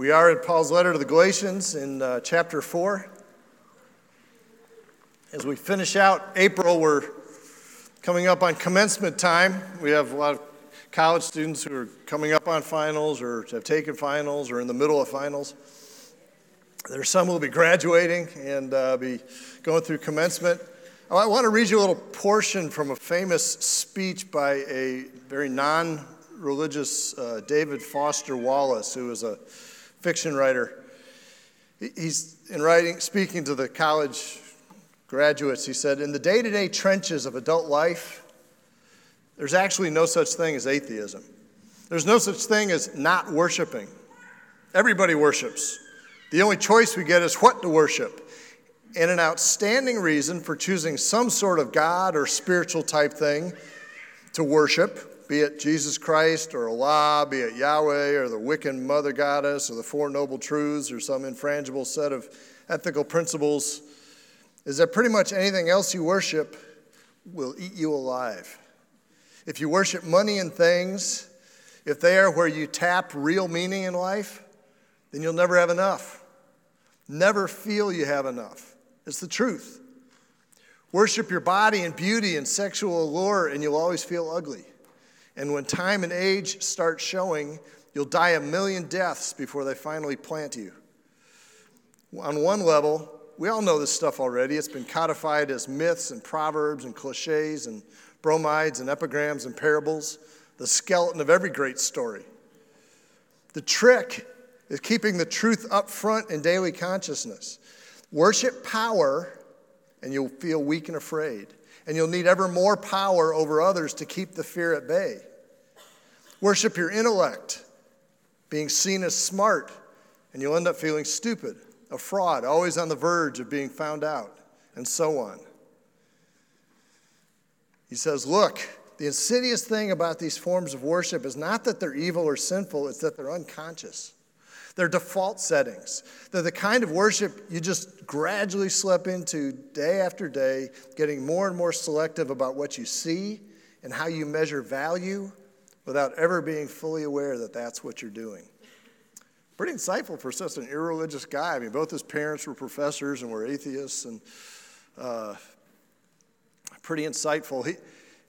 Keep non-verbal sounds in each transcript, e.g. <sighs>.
We are in Paul's letter to the Galatians in uh, chapter 4. As we finish out April, we're coming up on commencement time. We have a lot of college students who are coming up on finals or have taken finals or in the middle of finals. There's some who will be graduating and uh, be going through commencement. I want to read you a little portion from a famous speech by a very non religious uh, David Foster Wallace, who was a fiction writer. He's in writing, speaking to the college graduates, he said, In the day to day trenches of adult life, there's actually no such thing as atheism. There's no such thing as not worshiping. Everybody worships. The only choice we get is what to worship. And an outstanding reason for choosing some sort of God or spiritual type thing to worship be it Jesus Christ or Allah, be it Yahweh or the Wiccan Mother Goddess or the Four Noble Truths or some infrangible set of ethical principles, is that pretty much anything else you worship will eat you alive. If you worship money and things, if they are where you tap real meaning in life, then you'll never have enough. Never feel you have enough. It's the truth. Worship your body and beauty and sexual allure, and you'll always feel ugly. And when time and age start showing, you'll die a million deaths before they finally plant you. On one level, we all know this stuff already. It's been codified as myths and proverbs and cliches and bromides and epigrams and parables, the skeleton of every great story. The trick is keeping the truth up front in daily consciousness. Worship power, and you'll feel weak and afraid and you'll need ever more power over others to keep the fear at bay. Worship your intellect, being seen as smart, and you'll end up feeling stupid, a fraud, always on the verge of being found out, and so on. He says, Look, the insidious thing about these forms of worship is not that they're evil or sinful, it's that they're unconscious. They're default settings. They're the kind of worship you just gradually slip into day after day, getting more and more selective about what you see and how you measure value without ever being fully aware that that's what you're doing. Pretty insightful for such an irreligious guy. I mean, both his parents were professors and were atheists, and uh, pretty insightful. He,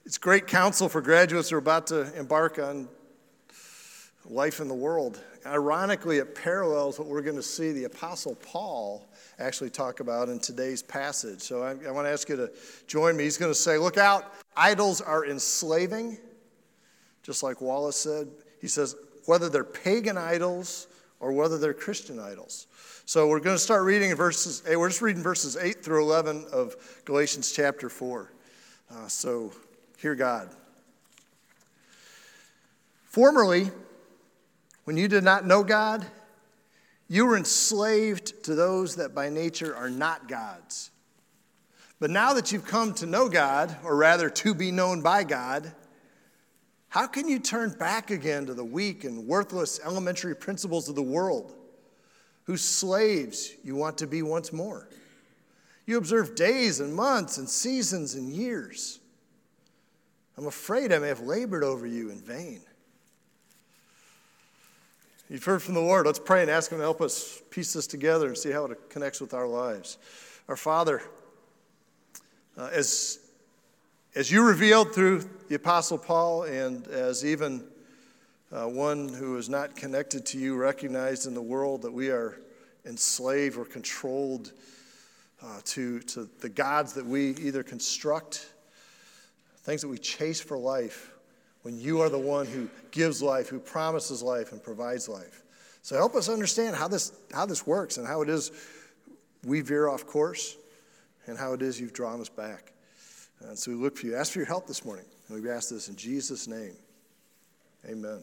it's great counsel for graduates who are about to embark on life in the world. Ironically, it parallels what we're going to see the Apostle Paul actually talk about in today's passage. So I, I want to ask you to join me. He's going to say, Look out, idols are enslaving, just like Wallace said. He says, whether they're pagan idols or whether they're Christian idols. So we're going to start reading verses, we're just reading verses 8 through 11 of Galatians chapter 4. Uh, so hear God. Formerly, when you did not know God, you were enslaved to those that by nature are not gods. But now that you've come to know God, or rather to be known by God, how can you turn back again to the weak and worthless elementary principles of the world, whose slaves you want to be once more? You observe days and months and seasons and years. I'm afraid I may have labored over you in vain. You've heard from the Lord. Let's pray and ask Him to help us piece this together and see how it connects with our lives. Our Father, uh, as, as you revealed through the Apostle Paul, and as even uh, one who is not connected to you recognized in the world that we are enslaved or controlled uh, to, to the gods that we either construct, things that we chase for life when you are the one who gives life, who promises life, and provides life. So help us understand how this, how this works and how it is we veer off course and how it is you've drawn us back. And so we look for you. Ask for your help this morning. And we ask this in Jesus' name. Amen.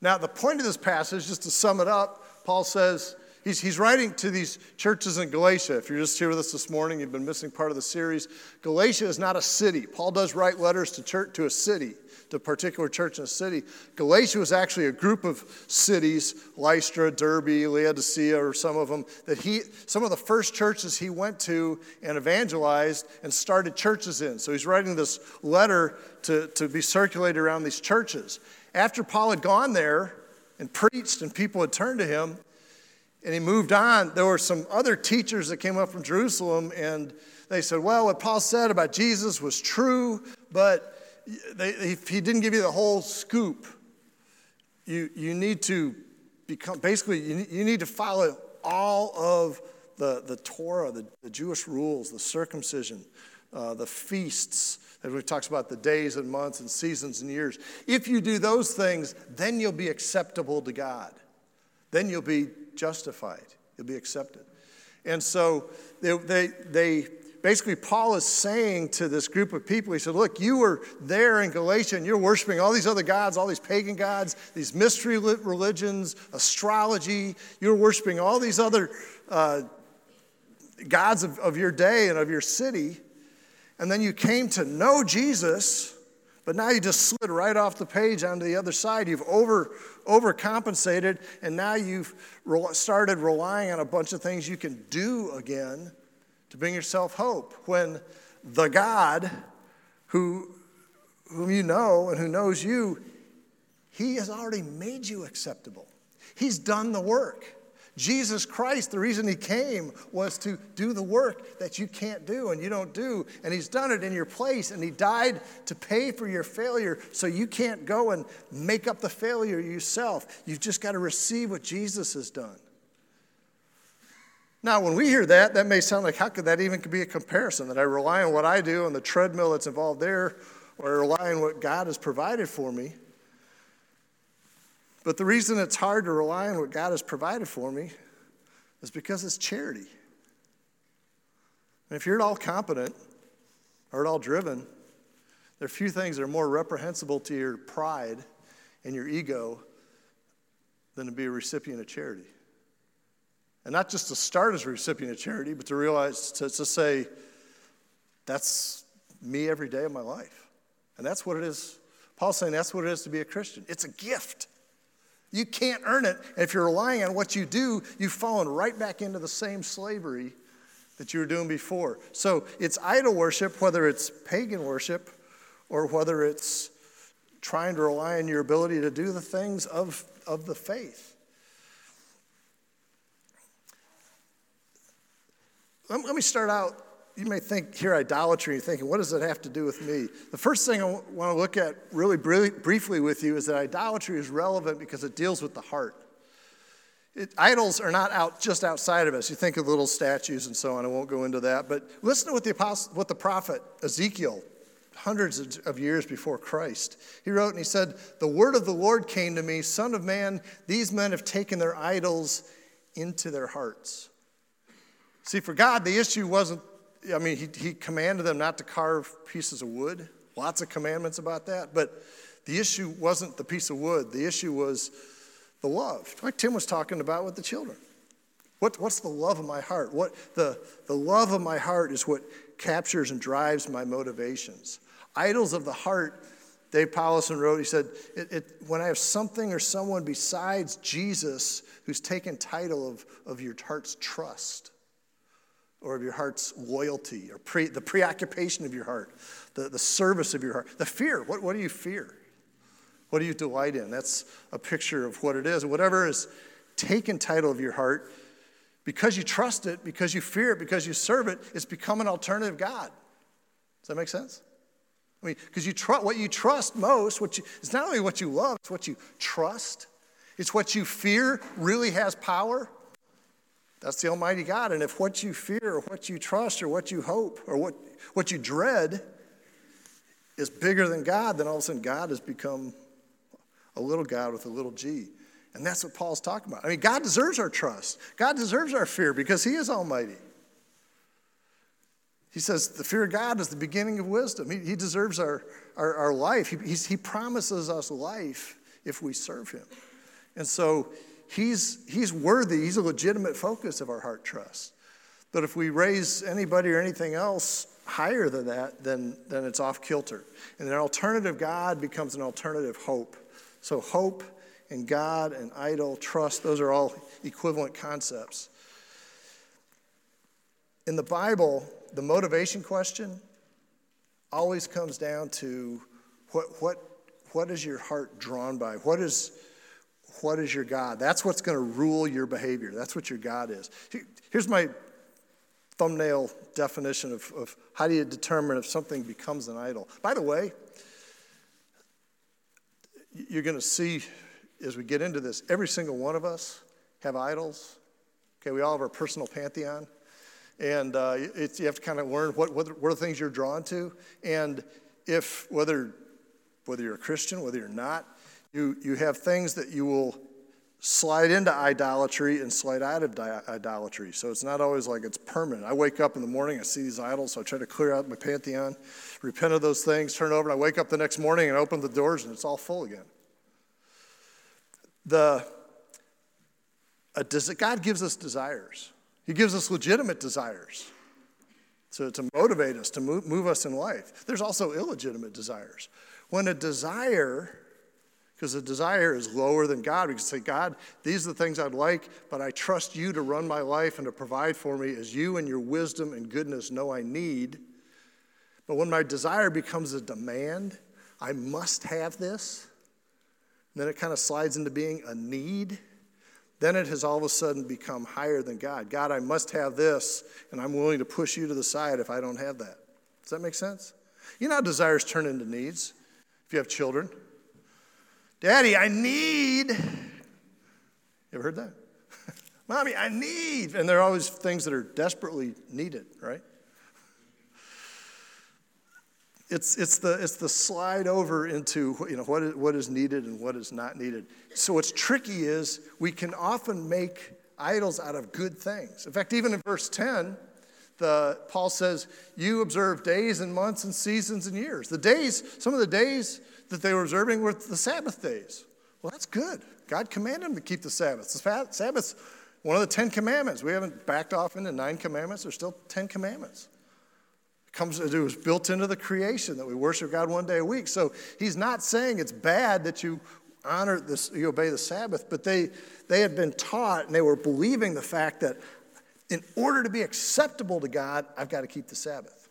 Now, the point of this passage, just to sum it up, Paul says, He's, he's writing to these churches in Galatia. If you're just here with us this morning, you've been missing part of the series. Galatia is not a city. Paul does write letters to, church, to a city, to a particular church in a city. Galatia was actually a group of cities, Lystra, Derbe, Laodicea, or some of them, that he, some of the first churches he went to and evangelized and started churches in. So he's writing this letter to, to be circulated around these churches. After Paul had gone there, and preached, and people had turned to him. And he moved on. There were some other teachers that came up from Jerusalem, and they said, Well, what Paul said about Jesus was true, but they, he didn't give you the whole scoop. You, you need to become, basically, you, you need to follow all of the, the Torah, the, the Jewish rules, the circumcision, uh, the feasts, as it talks about the days and months and seasons and years. If you do those things, then you'll be acceptable to God. Then you'll be justified. You'll be accepted. And so they, they, they basically, Paul is saying to this group of people, he said, Look, you were there in Galatia and you're worshiping all these other gods, all these pagan gods, these mystery religions, astrology. You're worshiping all these other uh, gods of, of your day and of your city and then you came to know Jesus, but now you just slid right off the page onto the other side. You've over overcompensated, and now you've started relying on a bunch of things you can do again to bring yourself hope. When the God who whom you know and who knows you, he has already made you acceptable. He's done the work. Jesus Christ, the reason he came was to do the work that you can't do and you don't do. And he's done it in your place. And he died to pay for your failure so you can't go and make up the failure yourself. You've just got to receive what Jesus has done. Now, when we hear that, that may sound like how could that even be a comparison? That I rely on what I do and the treadmill that's involved there, or I rely on what God has provided for me. But the reason it's hard to rely on what God has provided for me is because it's charity. And if you're at all competent or at all driven, there are few things that are more reprehensible to your pride and your ego than to be a recipient of charity. And not just to start as a recipient of charity, but to realize, to, to say, that's me every day of my life. And that's what it is. Paul's saying that's what it is to be a Christian. It's a gift. You can't earn it. And if you're relying on what you do, you've fallen right back into the same slavery that you were doing before. So it's idol worship, whether it's pagan worship or whether it's trying to rely on your ability to do the things of, of the faith. Let, me start out you may think here idolatry, you're thinking, what does it have to do with me? The first thing I want to look at really briefly with you is that idolatry is relevant because it deals with the heart. It, idols are not out just outside of us. You think of little statues and so on. I won't go into that. But listen to what the, apostle, what the prophet Ezekiel, hundreds of years before Christ, he wrote and he said, The word of the Lord came to me, Son of man, these men have taken their idols into their hearts. See, for God, the issue wasn't I mean, he, he commanded them not to carve pieces of wood. Lots of commandments about that. But the issue wasn't the piece of wood, the issue was the love, like Tim was talking about with the children. What, what's the love of my heart? What the, the love of my heart is what captures and drives my motivations. Idols of the heart, Dave Powlison wrote, he said, it, it, when I have something or someone besides Jesus who's taken title of, of your heart's trust, or of your heart's loyalty or pre, the preoccupation of your heart, the, the service of your heart, the fear. What, what do you fear? What do you delight in? That's a picture of what it is. Whatever is taken title of your heart, because you trust it, because you fear it, because you serve it, it's become an alternative God. Does that make sense? I mean, because you trust what you trust most, what you, it's not only what you love, it's what you trust. It's what you fear really has power. That's the Almighty God. And if what you fear or what you trust or what you hope or what, what you dread is bigger than God, then all of a sudden God has become a little God with a little g. And that's what Paul's talking about. I mean, God deserves our trust, God deserves our fear because He is Almighty. He says the fear of God is the beginning of wisdom. He, he deserves our, our, our life. He, he promises us life if we serve Him. And so he's, he's worthy, he's a legitimate focus of our heart trust. But if we raise anybody or anything else higher than that, then, then it's off kilter. And an alternative God becomes an alternative hope. So, hope and God and idol, trust, those are all equivalent concepts. In the Bible, the motivation question always comes down to what, what, what is your heart drawn by? What is, what is your God. That's what's going to rule your behavior. That's what your God is. Here's my thumbnail definition of, of how do you determine if something becomes an idol. By the way, you're going to see as we get into this, every single one of us have idols. Okay, we all have our personal pantheon. And uh, you have to kind of learn what, what, what are the things you're drawn to. And if, whether, whether you're a Christian, whether you're not, you, you have things that you will slide into idolatry and slide out of di- idolatry. So it's not always like it's permanent. I wake up in the morning, I see these idols, so I try to clear out my pantheon, repent of those things, turn over, and I wake up the next morning and open the doors and it's all full again. The, God gives us desires. He gives us legitimate desires to, to motivate us, to move, move us in life. There's also illegitimate desires. When a desire, because the desire is lower than God, we can say, God, these are the things I'd like, but I trust you to run my life and to provide for me as you and your wisdom and goodness know I need. But when my desire becomes a demand, I must have this, then it kind of slides into being a need then it has all of a sudden become higher than God. God, I must have this, and I'm willing to push you to the side if I don't have that. Does that make sense? You know how desires turn into needs if you have children? Daddy, I need. You ever heard that? <laughs> Mommy, I need. And there are always things that are desperately needed, right? It's, it's, the, it's the slide over into you know, what, is, what is needed and what is not needed. So, what's tricky is we can often make idols out of good things. In fact, even in verse 10, the, Paul says, You observe days and months and seasons and years. The days, some of the days that they were observing were the Sabbath days. Well, that's good. God commanded them to keep the Sabbath. The Sabbath's one of the Ten Commandments. We haven't backed off into nine commandments, there's still Ten Commandments comes it was built into the creation that we worship God one day a week. So he's not saying it's bad that you honor this, you obey the Sabbath, but they they had been taught and they were believing the fact that in order to be acceptable to God, I've got to keep the Sabbath.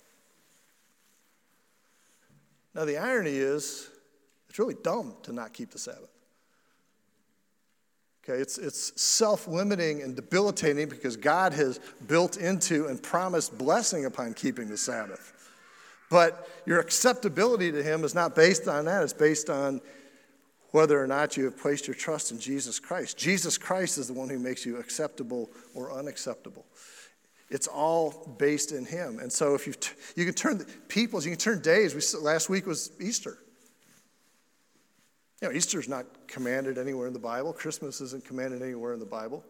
Now the irony is it's really dumb to not keep the Sabbath. Okay, it's, it's self limiting and debilitating because God has built into and promised blessing upon keeping the Sabbath. But your acceptability to Him is not based on that, it's based on whether or not you have placed your trust in Jesus Christ. Jesus Christ is the one who makes you acceptable or unacceptable. It's all based in Him. And so if you, t- you can turn peoples, you can turn days. We, last week was Easter. You know, Easter's not commanded anywhere in the Bible. Christmas isn't commanded anywhere in the Bible.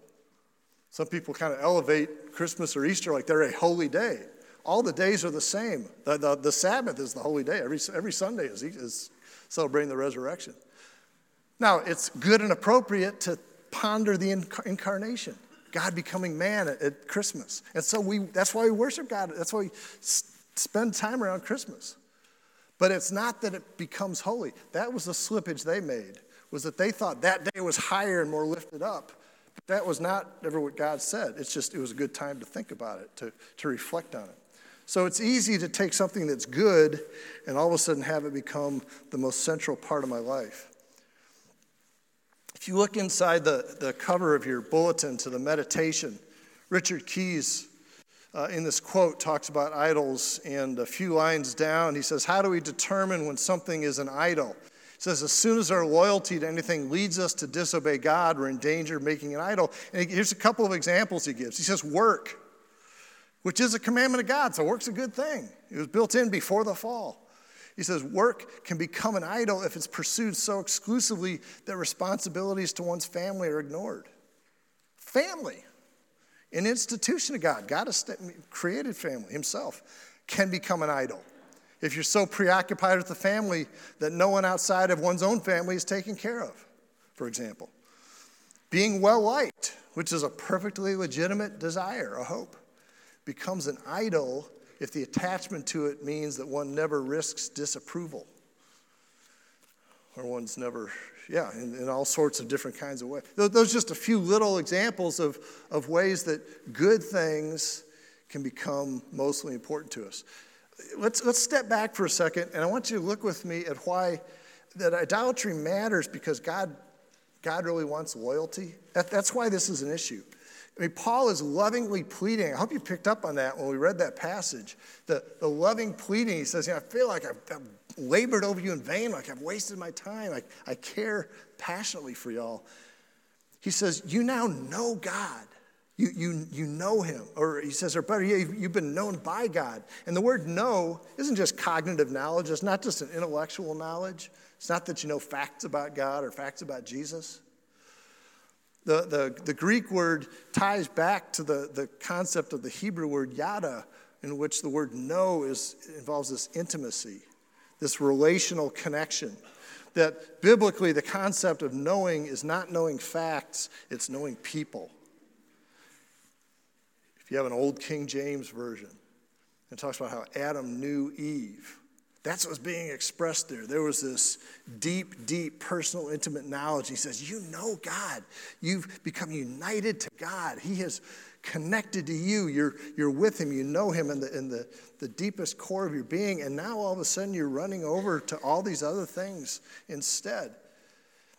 Some people kind of elevate Christmas or Easter like they're a holy day. All the days are the same. The, the, the Sabbath is the holy day. Every, every Sunday is, is celebrating the resurrection. Now, it's good and appropriate to ponder the incarnation, God becoming man at, at Christmas. And so we, that's why we worship God. That's why we spend time around Christmas. But it's not that it becomes holy. That was the slippage they made, was that they thought that day was higher and more lifted up. But that was not ever what God said. It's just, it was a good time to think about it, to, to reflect on it. So it's easy to take something that's good and all of a sudden have it become the most central part of my life. If you look inside the, the cover of your bulletin to the meditation, Richard Keyes uh, in this quote talks about idols, and a few lines down, he says, How do we determine when something is an idol? He says, As soon as our loyalty to anything leads us to disobey God, we're in danger of making an idol. And here's a couple of examples he gives. He says, Work, which is a commandment of God, so work's a good thing. It was built in before the fall. He says, Work can become an idol if it's pursued so exclusively that responsibilities to one's family are ignored. Family an institution of God, God has created family himself, can become an idol. If you're so preoccupied with the family that no one outside of one's own family is taken care of, for example. Being well liked, which is a perfectly legitimate desire, a hope, becomes an idol if the attachment to it means that one never risks disapproval or one's never yeah, in, in, all sorts of different kinds of ways. Those are just a few little examples of, of ways that good things can become mostly important to us. Let's, let's step back for a second, and I want you to look with me at why that idolatry matters because God God really wants loyalty? That, that's why this is an issue. I mean, Paul is lovingly pleading. I hope you picked up on that when we read that passage. The, the loving pleading, he says, you know, I feel like I've, I've labored over you in vain, like I've wasted my time. Like I care passionately for y'all. He says, You now know God. You, you, you know him. Or he says, or better, you've been known by God. And the word know isn't just cognitive knowledge, it's not just an intellectual knowledge. It's not that you know facts about God or facts about Jesus. The, the, the Greek word ties back to the, the concept of the Hebrew word yada, in which the word know is, involves this intimacy, this relational connection. That biblically, the concept of knowing is not knowing facts, it's knowing people. If you have an old King James version, it talks about how Adam knew Eve. That's what's being expressed there. There was this deep, deep personal, intimate knowledge. He says, You know God. You've become united to God. He has connected to you. You're, you're with Him. You know Him in, the, in the, the deepest core of your being. And now all of a sudden you're running over to all these other things instead.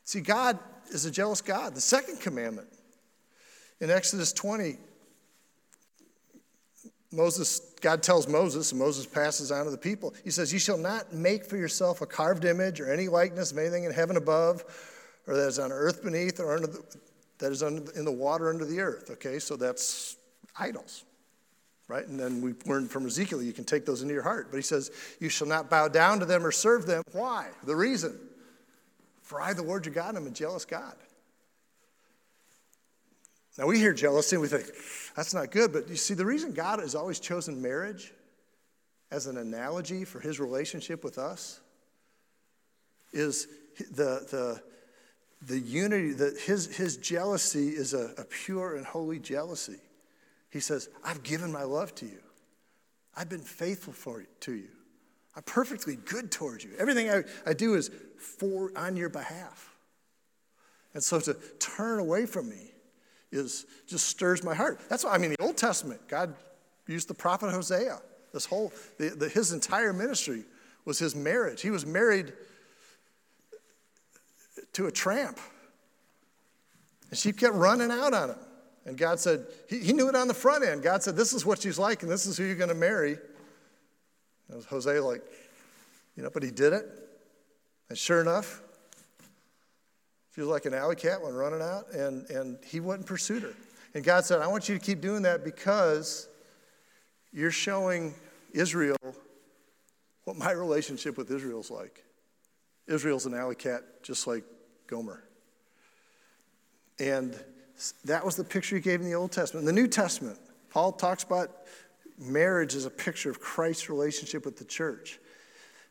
See, God is a jealous God. The second commandment in Exodus 20 Moses, God tells Moses, and Moses passes on to the people. He says, You shall not make for yourself a carved image or any likeness of anything in heaven above, or that is on earth beneath, or under the, that is under, in the water under the earth. Okay, so that's idols, right? And then we learned from Ezekiel, you can take those into your heart. But he says, You shall not bow down to them or serve them. Why? The reason. For I, the Lord your God, am a jealous God. Now we hear jealousy and we think, that's not good. But you see, the reason God has always chosen marriage as an analogy for his relationship with us is the, the, the unity, that his, his jealousy is a, a pure and holy jealousy. He says, I've given my love to you. I've been faithful for to you. I'm perfectly good towards you. Everything I, I do is for on your behalf. And so to turn away from me is just stirs my heart. That's why I mean the Old Testament, God used the prophet Hosea. This whole the, the, his entire ministry was his marriage. He was married to a tramp. And she kept running out on him. And God said, he, he knew it on the front end. God said, This is what she's like, and this is who you're going to marry. And Hosea, like, you know, but he did it. And sure enough, she was like an alley cat when running out, and, and he wouldn't pursue her. And God said, I want you to keep doing that because you're showing Israel what my relationship with Israel's like. Israel's an alley cat just like Gomer. And that was the picture he gave in the Old Testament. In the New Testament, Paul talks about marriage as a picture of Christ's relationship with the church.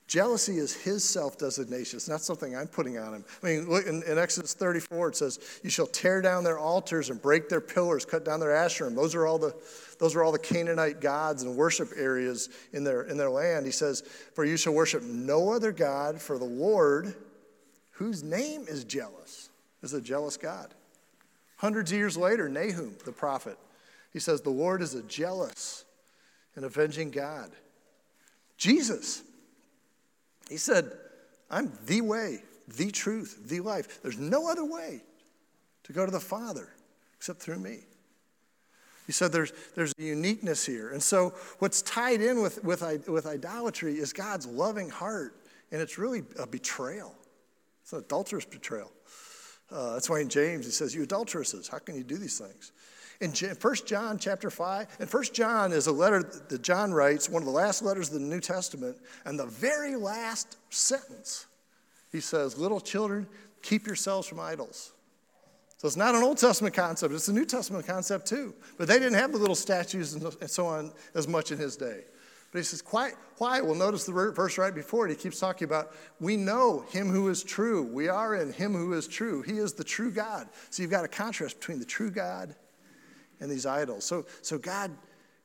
Jealousy is his self designation. It's not something I'm putting on him. I mean, look in, in, Exodus 34, it says, You shall tear down their altars and break their pillars, cut down their Asherim. Those are all the, those are all the Canaanite gods and worship areas in their, in their land. He says, For you shall worship no other God, for the Lord, whose name is jealous, is a jealous God. Hundreds of years later, Nahum, the prophet, he says, The Lord is a jealous and avenging God. Jesus, he said, I'm the way, the truth, the life. There's no other way to go to the Father except through me. He said there's, there's a uniqueness here. And so, what's tied in with, with, with idolatry is God's loving heart, and it's really a betrayal. It's an adulterous betrayal. Uh, that's why in James he says, You adulteresses, how can you do these things? In 1 John chapter 5, and 1 John is a letter that John writes, one of the last letters of the New Testament, and the very last sentence, he says, Little children, keep yourselves from idols. So it's not an Old Testament concept, it's a New Testament concept too. But they didn't have the little statues and so on as much in his day. But he says, why? why? Well, notice the verse right before it. He keeps talking about, we know him who is true. We are in him who is true. He is the true God. So you've got a contrast between the true God and these idols. So, so God,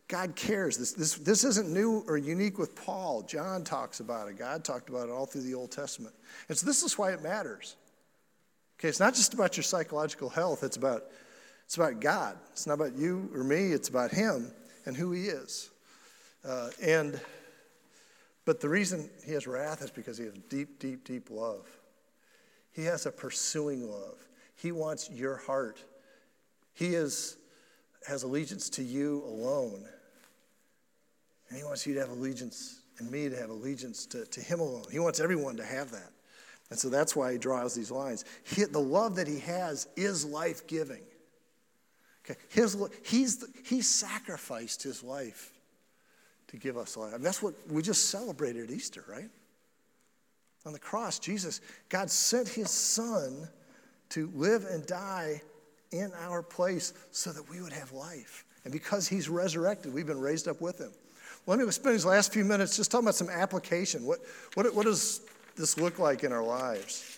God cares. This, this, this isn't new or unique with Paul. John talks about it. God talked about it all through the Old Testament. And so this is why it matters. Okay, it's not just about your psychological health, it's about, it's about God. It's not about you or me, it's about Him and who He is. Uh, and but the reason he has wrath is because he has deep, deep, deep love. He has a pursuing love. He wants your heart. He is, has allegiance to you alone. And He wants you to have allegiance and me to have allegiance to, to Him alone. He wants everyone to have that. And so that's why He draws these lines. He, the love that He has is life giving. Okay? He's, he sacrificed His life to give us life. That's what we just celebrated at Easter, right? On the cross, Jesus, God sent His Son to live and die in our place so that we would have life. And because he's resurrected, we've been raised up with him. Let me spend these last few minutes just talking about some application. What, what, what does this look like in our lives?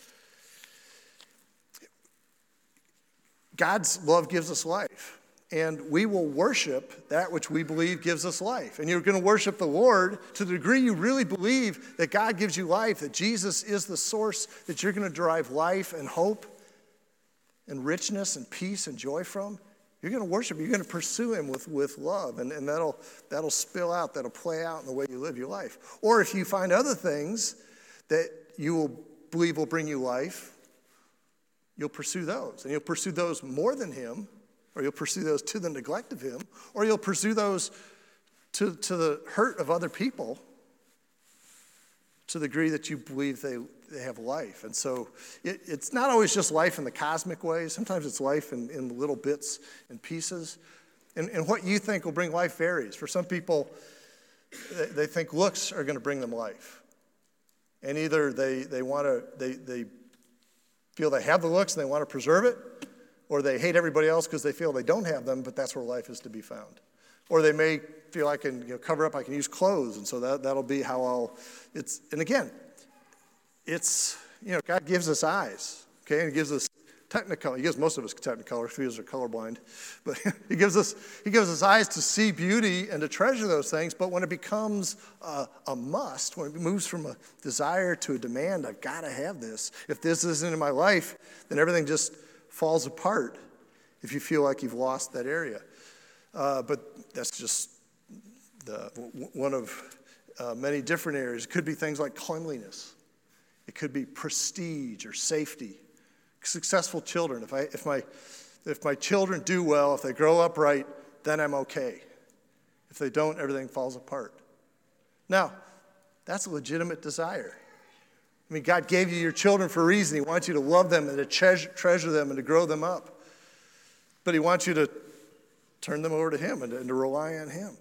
God's love gives us life, and we will worship that which we believe gives us life. And you're going to worship the Lord to the degree you really believe that God gives you life, that Jesus is the source that you're going to derive life and hope and richness and peace and joy from, you're going to worship, you're going to pursue him with, with love, and, and that'll, that'll spill out, that'll play out in the way you live your life. Or if you find other things that you will believe will bring you life, you'll pursue those. And you'll pursue those more than him, or you'll pursue those to the neglect of him, or you'll pursue those to, to the hurt of other people to the degree that you believe they, they have life. And so it, it's not always just life in the cosmic way, sometimes it's life in, in little bits and pieces. And, and what you think will bring life varies. For some people, they, think looks are going to bring them life. And either they, they want to, they, they feel they have the looks and they want to preserve it, or they hate everybody else because they feel they don't have them, but that's where life is to be found. Or they may feel I can you know, cover up, I can use clothes, and so that, that'll be how I'll, it's, and again, it's, you know, God gives us eyes, okay, and He gives us technicolor. He gives most of us technicolor we're colorblind, <laughs> but He gives us He gives us eyes to see beauty and to treasure those things. But when it becomes a, a must, when it moves from a desire to a demand, I've got to have this. If this isn't in my life, then everything just falls apart. If you feel like you've lost that area, uh, but that's just the, one of uh, many different areas. It could be things like cleanliness. It could be prestige or safety. Successful children. If, I, if, my, if my children do well, if they grow up right, then I'm okay. If they don't, everything falls apart. Now, that's a legitimate desire. I mean, God gave you your children for a reason. He wants you to love them and to treasure them and to grow them up. But He wants you to turn them over to Him and to, and to rely on Him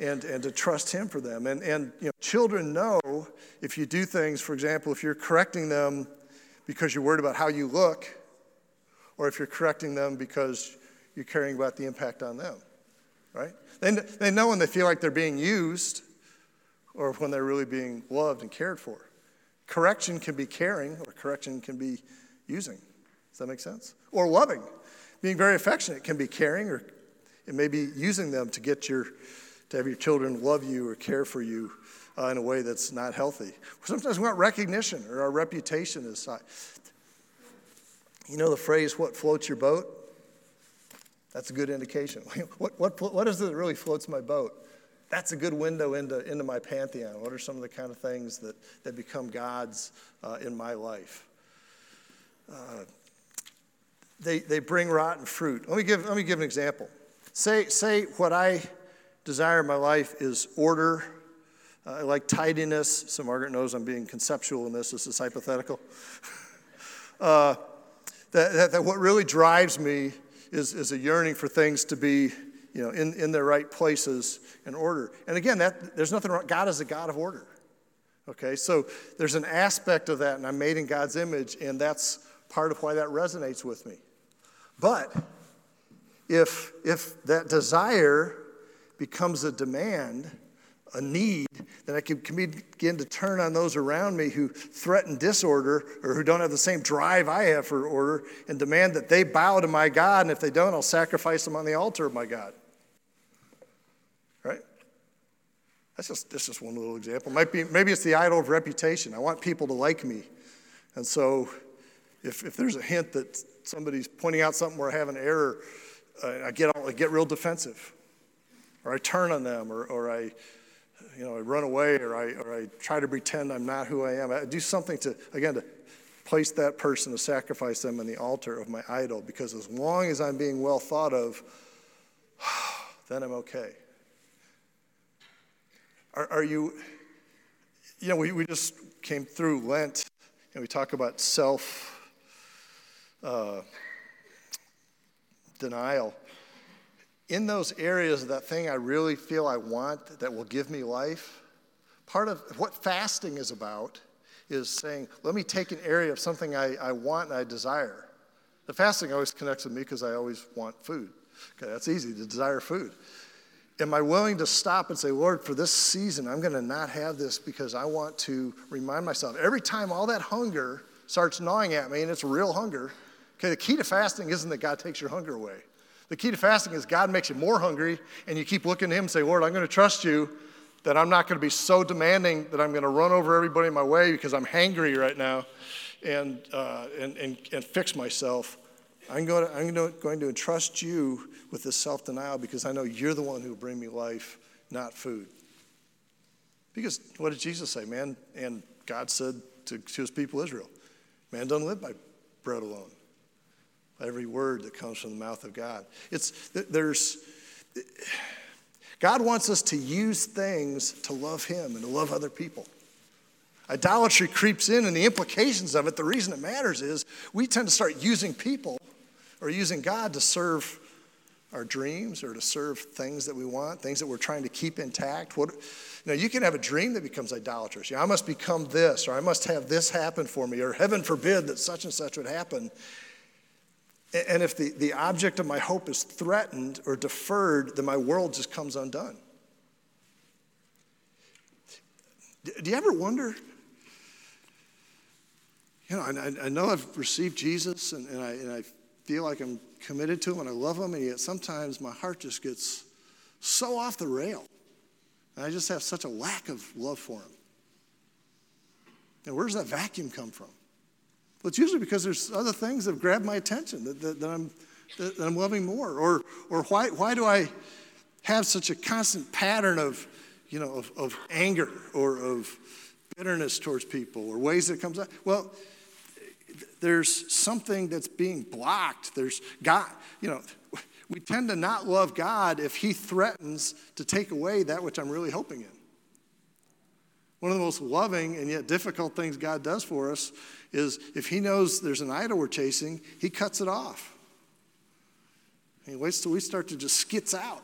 and, and to trust Him for them. And, and you know, children know if you do things, for example, if you're correcting them because you're worried about how you look, or if you're correcting them because you're caring about the impact on them, right? They, they know when they feel like they're being used or when they're really being loved and cared for. Correction can be caring, or correction can be using. Does that make sense? Or loving. Being very affectionate can be caring, or it may be using them to get your to have your children love you or care for you uh, in a way that's not healthy. Sometimes we want recognition or our reputation is. You know the phrase, what floats your boat? That's a good indication. <laughs> what, what, what is it that really floats my boat? That's a good window into, into my pantheon. What are some of the kind of things that, that become gods uh, in my life? Uh, they, they bring rotten fruit. Let me give, let me give an example. Say, say what I desire in my life is order. Uh, I like tidiness. So Margaret knows I'm being conceptual in this. This is hypothetical. <laughs> uh, that, that, that, what really drives me is, is a yearning for things to be you know, in, in their right places and order. And again, that, there's nothing wrong. God is a God of order. Okay, so there's an aspect of that, and I'm made in God's image, and that's part of why that resonates with me. But if, if that desire becomes a demand, a need, then I can begin to turn on those around me who threaten disorder or who don't have the same drive I have for order and demand that they bow to my God, and if they don't, I'll sacrifice them on the altar of my God. Right? That's just, that's just one little example. Might be, maybe it's the idol of reputation. I want people to like me. And so if, if there's a hint that somebody's pointing out something where I have an error, uh, I, get, I get real defensive or I turn on them, or, or I, you know, I run away, or I, or I try to pretend I'm not who I am. I do something to, again, to place that person to sacrifice them on the altar of my idol because as long as I'm being well thought of, <sighs> then I'm okay. Are, are you, you know, we, we just came through Lent and we talk about self uh, denial. In those areas, that thing I really feel I want that will give me life, part of what fasting is about is saying, let me take an area of something I, I want and I desire. The fasting always connects with me because I always want food. Okay, that's easy to desire food. Am I willing to stop and say, Lord, for this season, I'm going to not have this because I want to remind myself every time all that hunger starts gnawing at me, and it's real hunger. Okay, the key to fasting isn't that God takes your hunger away. The key to fasting is God makes you more hungry, and you keep looking to Him and say, Lord, I'm going to trust you that I'm not going to be so demanding that I'm going to run over everybody in my way because I'm hangry right now and, uh, and, and, and fix myself. I'm going, to, I'm going to entrust you with this self denial because I know you're the one who will bring me life, not food. Because what did Jesus say, man? And God said to, to his people Israel, man doesn't live by bread alone, every word that comes from the mouth of God. It's, there's, God wants us to use things to love Him and to love other people. Idolatry creeps in, and the implications of it, the reason it matters is we tend to start using people or using God to serve our dreams or to serve things that we want, things that we're trying to keep intact. What, you know, you can have a dream that becomes idolatrous. Yeah, I must become this, or I must have this happen for me, or heaven forbid that such and such would happen. And if the, the object of my hope is threatened or deferred, then my world just comes undone. Do you ever wonder? You know, I, I know I've received Jesus and, and, I, and I feel like I'm committed to him and I love him, and yet sometimes my heart just gets so off the rail. And I just have such a lack of love for him. And where does that vacuum come from? Well, it's usually because there's other things that have grabbed my attention that, that, that I'm, that, that I'm loving more. Or, or why, why do I have such a constant pattern of, you know, of, of anger or of bitterness towards people or ways that it comes out? Well, there's something that's being blocked. There's God, you know, we tend to not love God if He threatens to take away that which I'm really hoping in. One of the most loving and yet difficult things God does for us is if He knows there's an idol we're chasing, He cuts it off. He waits till we start to just skits out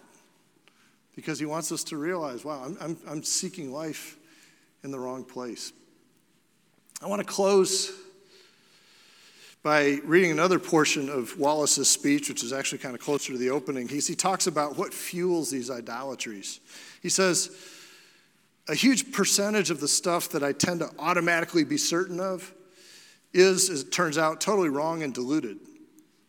because He wants us to realize, wow, I'm, I'm, I'm seeking life in the wrong place. I want to close by reading another portion of Wallace's speech, which is actually kind of closer to the opening. He, he talks about what fuels these idolatries. He says, a huge percentage of the stuff that I tend to automatically be certain of is, as it turns out, totally wrong and diluted.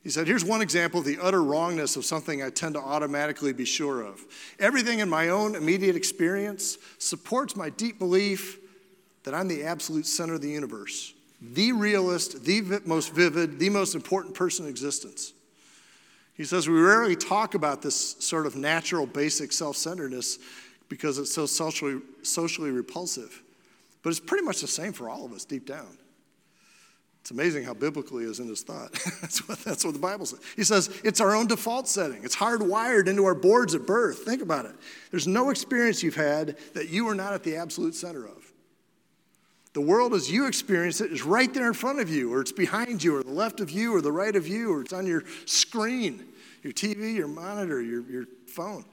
He said, Here's one example of the utter wrongness of something I tend to automatically be sure of. Everything in my own immediate experience supports my deep belief that I'm the absolute center of the universe, the realist, the most vivid, the most important person in existence. He says, We rarely talk about this sort of natural, basic self centeredness because it's so socially, socially repulsive. But it's pretty much the same for all of us deep down. It's amazing how biblically is in his thought. <laughs> that's, what, that's what the Bible says. He says it's our own default setting. It's hardwired into our boards at birth. Think about it. There's no experience you've had that you are not at the absolute center of. The world as you experience it is right there in front of you, or it's behind you, or the left of you, or the right of you, or it's on your screen, your TV, your monitor, your, your phone.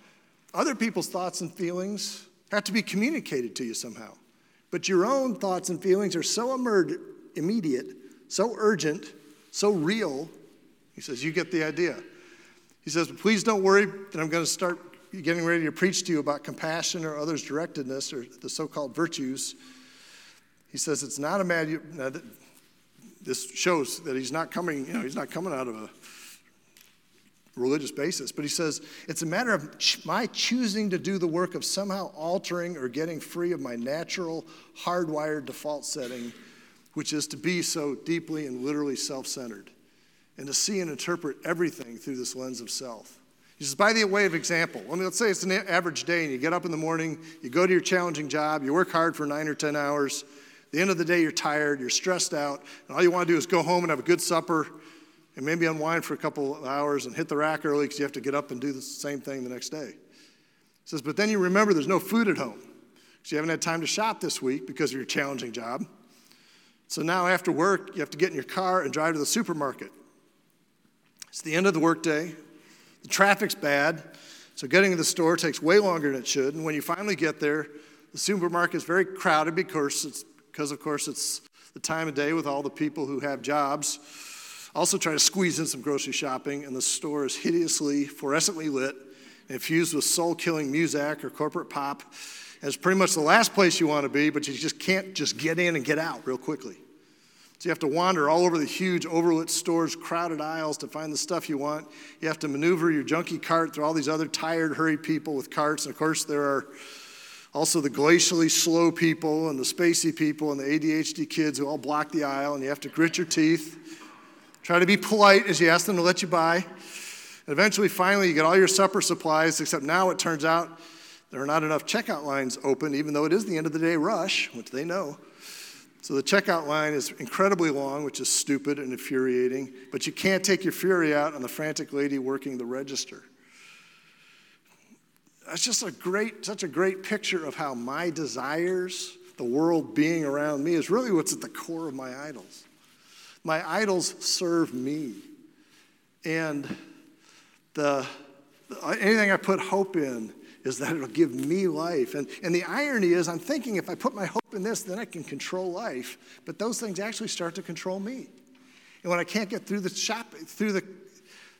Other people's thoughts and feelings have to be communicated to you somehow. But your own thoughts and feelings are so immediate, so urgent, so real. He says, You get the idea. He says, Please don't worry that I'm going to start getting ready to preach to you about compassion or others' directedness or the so called virtues. He says, It's not a mad. This shows that he's not coming, you know, he's not coming out of a religious basis, but he says it's a matter of my choosing to do the work of somehow altering or getting free of my natural, hardwired default setting, which is to be so deeply and literally self centered and to see and interpret everything through this lens of self. He says, by the way of example, I mean, let's say it's an average day and you get up in the morning, you go to your challenging job, you work hard for nine or 10 hours, the end of the day, you're tired, you're stressed out, and all you want to do is go home and have a good supper and maybe unwind for a couple of hours and hit the rack early because you have to get up and do the same thing the next day. He says, but then you remember there's no food at home because you haven't had time to shop this week because of your challenging job. So now after work, you have to get in your car and drive to the supermarket. It's the end of the workday. The traffic's bad, so getting to the store takes way longer than it should. And when you finally get there, the supermarket is very crowded because, it's, because of course, it's the time of day with all the people who have jobs. Also, try to squeeze in some grocery shopping, and the store is hideously, fluorescently lit, infused with soul killing music or corporate pop. And it's pretty much the last place you want to be, but you just can't just get in and get out real quickly. So you have to wander all over the huge, overlit stores, crowded aisles to find the stuff you want. You have to maneuver your junky cart through all these other tired, hurried people with carts. And of course, there are also the glacially slow people and the spacey people and the ADHD kids who all block the aisle, and you have to grit your teeth. Try to be polite as you ask them to let you buy. And eventually, finally, you get all your supper supplies, except now it turns out there are not enough checkout lines open, even though it is the end of the day rush, which they know. So the checkout line is incredibly long, which is stupid and infuriating, but you can't take your fury out on the frantic lady working the register. That's just a great, such a great picture of how my desires, the world being around me, is really what's at the core of my idols. My idols serve me. And the, uh, anything I put hope in is that it'll give me life. And, and the irony is, I'm thinking if I put my hope in this, then I can control life. But those things actually start to control me. And when I can't get through the shop, through the,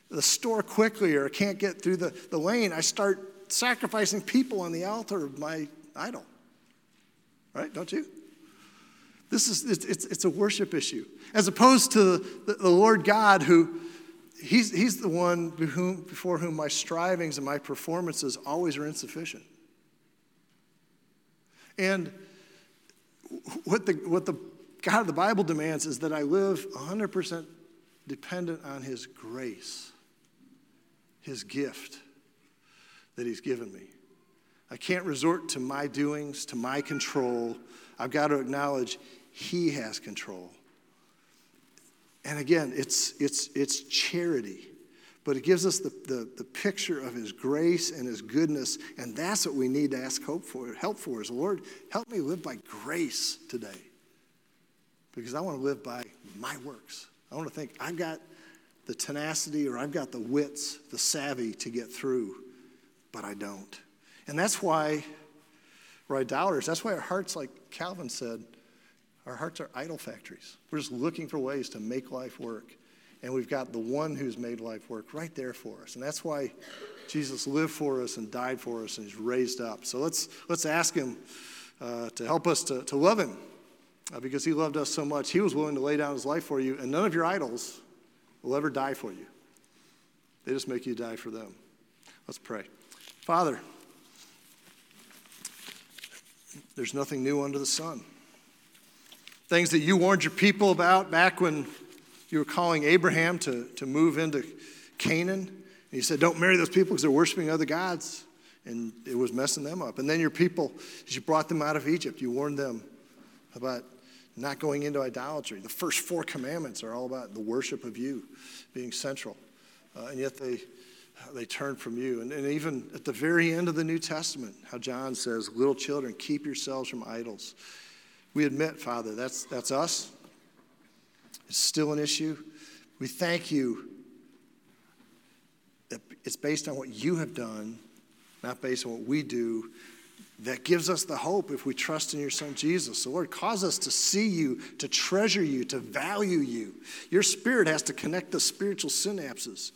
the store quickly, or I can't get through the, the lane, I start sacrificing people on the altar of my idol. Right? Don't you? This is it's, it's, a worship issue. As opposed to the, the Lord God who he's, he's the one before whom my strivings and my performances always are insufficient. And what the, what the God of the Bible demands is that I live 100% dependent on His grace, His gift that He's given me. I can't resort to my doings, to my control. I've got to acknowledge He has control. And again, it's, it's, it's charity, but it gives us the, the, the picture of His grace and His goodness, and that's what we need to ask hope for, help for is, Lord, help me live by grace today. Because I want to live by my works. I want to think I've got the tenacity or I've got the wits, the savvy to get through but I don't. And that's why we're idolaters. That's why our hearts, like Calvin said, our hearts are idol factories. We're just looking for ways to make life work. And we've got the one who's made life work right there for us. And that's why Jesus lived for us and died for us and he's raised up. So let's, let's ask him uh, to help us to, to love him uh, because he loved us so much. He was willing to lay down his life for you, and none of your idols will ever die for you. They just make you die for them. Let's pray. Father, there's nothing new under the sun. Things that you warned your people about back when you were calling Abraham to, to move into Canaan. And you said, Don't marry those people because they're worshiping other gods. And it was messing them up. And then your people, as you brought them out of Egypt, you warned them about not going into idolatry. The first four commandments are all about the worship of you being central. Uh, and yet they they turn from you. And, and even at the very end of the New Testament, how John says, Little children, keep yourselves from idols. We admit, Father, that's, that's us. It's still an issue. We thank you that it's based on what you have done, not based on what we do. That gives us the hope if we trust in your Son Jesus. So, Lord, cause us to see you, to treasure you, to value you. Your Spirit has to connect the spiritual synapses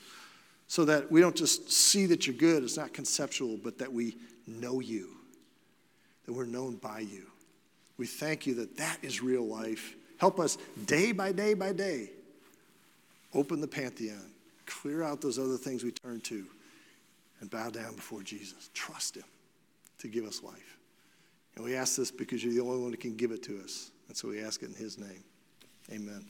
so that we don't just see that you're good, it's not conceptual, but that we know you, that we're known by you. We thank you that that is real life. Help us day by day by day open the pantheon, clear out those other things we turn to, and bow down before Jesus. Trust Him to give us life. And we ask this because you're the only one who can give it to us. And so we ask it in His name. Amen.